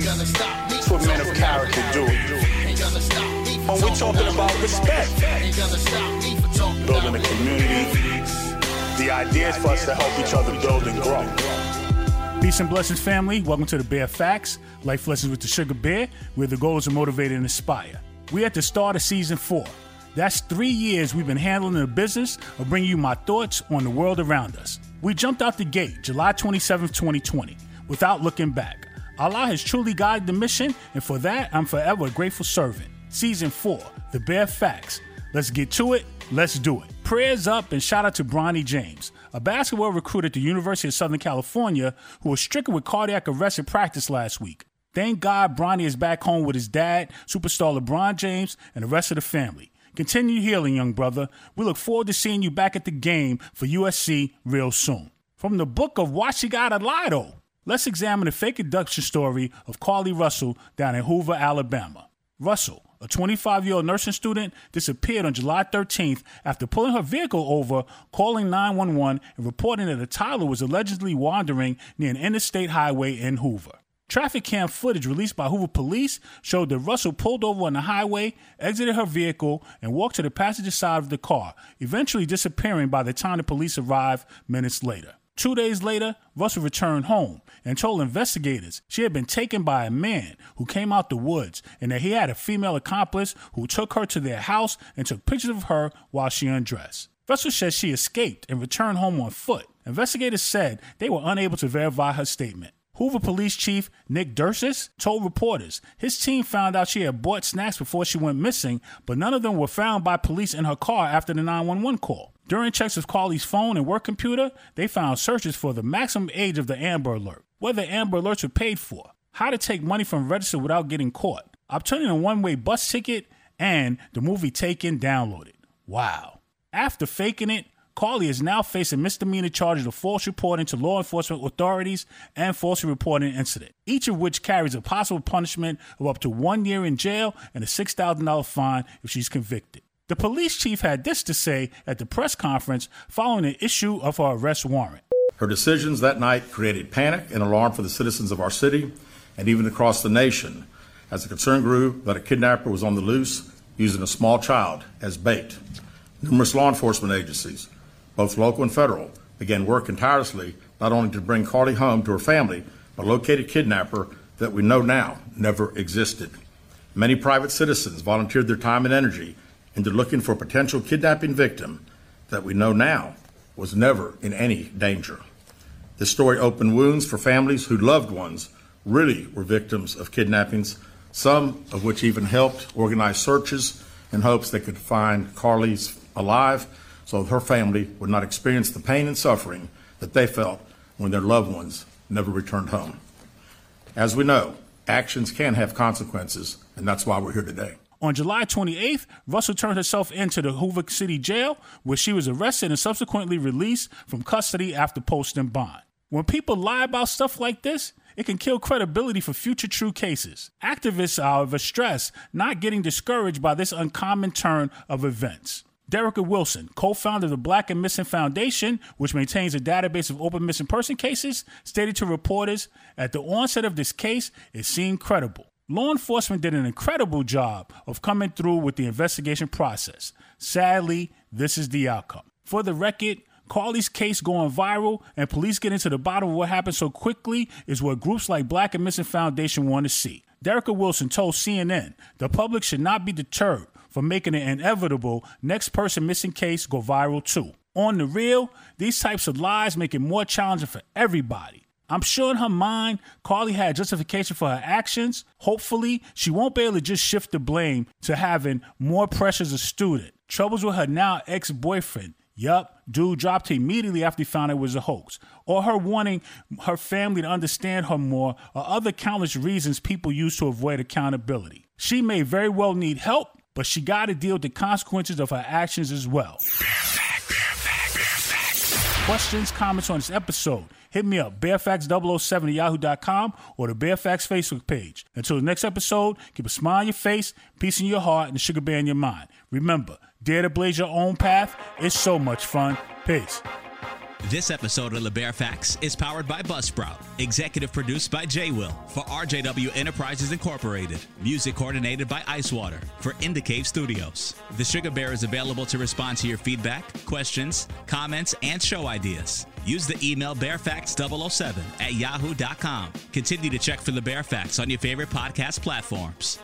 things gonna stop me that's what men of character do. Ain't gonna stop me for When we're talking about respect, Ain't gonna stop me for talking building a community, the idea is for us to help each other build and grow. Peace and blessings, family. Welcome to the Bear Facts, Life Lessons with the Sugar Bear, where the goals are motivated and inspire. We're at the start of season four. That's three years we've been handling the business of bringing you my thoughts on the world around us. We jumped out the gate July 27th, 2020, without looking back. Allah has truly guided the mission, and for that, I'm forever a grateful servant. Season four, The Bear Facts. Let's get to it. Let's do it. Prayers up and shout out to Bronny James, a basketball recruit at the University of Southern California who was stricken with cardiac arrest in practice last week. Thank God Bronny is back home with his dad, superstar LeBron James, and the rest of the family. Continue healing, young brother. We look forward to seeing you back at the game for USC real soon. From the book of Why She Gotta Lie Though, let's examine the fake abduction story of Carlee Russell down in Hoover, Alabama. Russell, a 25 year old nursing student, disappeared on July 13th after pulling her vehicle over, calling 911, and reporting that a toddler was allegedly wandering near an interstate highway in Hoover. Traffic cam footage released by Hoover police showed that Russell pulled over on the highway, exited her vehicle, and walked to the passenger side of the car, eventually disappearing by the time the police arrived minutes later. Two days later, Russell returned home and told investigators she had been taken by a man who came out the woods and that he had a female accomplice who took her to their house and took pictures of her while she undressed. Russell says she escaped and returned home on foot. Investigators said they were unable to verify her statement. Hoover Police Chief Nick Derzis told reporters his team found out she had bought snacks before she went missing, but none of them were found by police in her car after the 911 call. During checks of Carlee's phone and work computer, they found searches for the maximum age of the Amber Alert, whether Amber Alerts were paid for, how to take money from register without getting caught, obtaining a one way bus ticket, and the movie Taken downloaded. Wow. After faking it, Carlee is now facing misdemeanor charges of false reporting to law enforcement authorities and falsely reporting an incident, each of which carries a possible punishment of up to one year in jail and a $6,000 fine if she's convicted. The police chief had this to say at the press conference following the issue of her arrest warrant. Her decisions that night created panic and alarm for the citizens of our city and even across the nation as the concern grew that a kidnapper was on the loose using a small child as bait. Numerous law enforcement agencies, both local and federal, began working tirelessly not only to bring Carlee home to her family, but locate a kidnapper that we know now never existed. Many private citizens volunteered their time and energy into looking for a potential kidnapping victim that we know now was never in any danger. This story opened wounds for families whose loved ones really were victims of kidnappings, some of which even helped organize searches in hopes they could find Carlee's alive so her family would not experience the pain and suffering that they felt when their loved ones never returned home. As we know, actions can have consequences, and that's why we're here today. On July 28th, Russell turned herself into the Hoover City Jail, where she was arrested and subsequently released from custody after posting bond. When people lie about stuff like this, it can kill credibility for future true cases. Activists, however, stress not getting discouraged by this uncommon turn of events. Derrica Wilson, co founder of the Black and Missing Foundation, which maintains a database of open missing person cases, stated to reporters at the onset of this case, it seemed credible. Law enforcement did an incredible job of coming through with the investigation process. Sadly, this is the outcome. For the record, Carlee's case going viral and police getting to the bottom of what happened so quickly is what groups like Black and Missing Foundation want to see. Derrica Wilson told CNN the public should not be deterred from making it inevitable next person missing case go viral too. On the real, these types of lies make it more challenging for everybody. I'm sure in her mind, Carlee had justification for her actions. Hopefully, she won't be able to just shift the blame to having more pressure as a student, troubles with her now ex boyfriend, Yup, dude dropped immediately after he found it was a hoax. Or her wanting her family to understand her more, or other countless reasons people use to avoid accountability. She may very well need help, but she got to deal with the consequences of her actions as well. Questions, comments on this episode, hit me up, bearfacts007 at yahoo.com or the Bearfax Facebook page. Until the next episode, keep a smile on your face, peace in your heart, and a sugar bear in your mind. Remember, dare to blaze your own path. It's so much fun. Peace. This episode of the Bear Facts is powered by Buzzsprout, executive produced by J Will for RJW Enterprises Incorporated, music coordinated by Icewater for Indicave Studios. The Sugar Bear is available to respond to your feedback, questions, comments, and show ideas. Use the email bearfacts007 at yahoo.com. Continue to check for the Bear Facts on your favorite podcast platforms.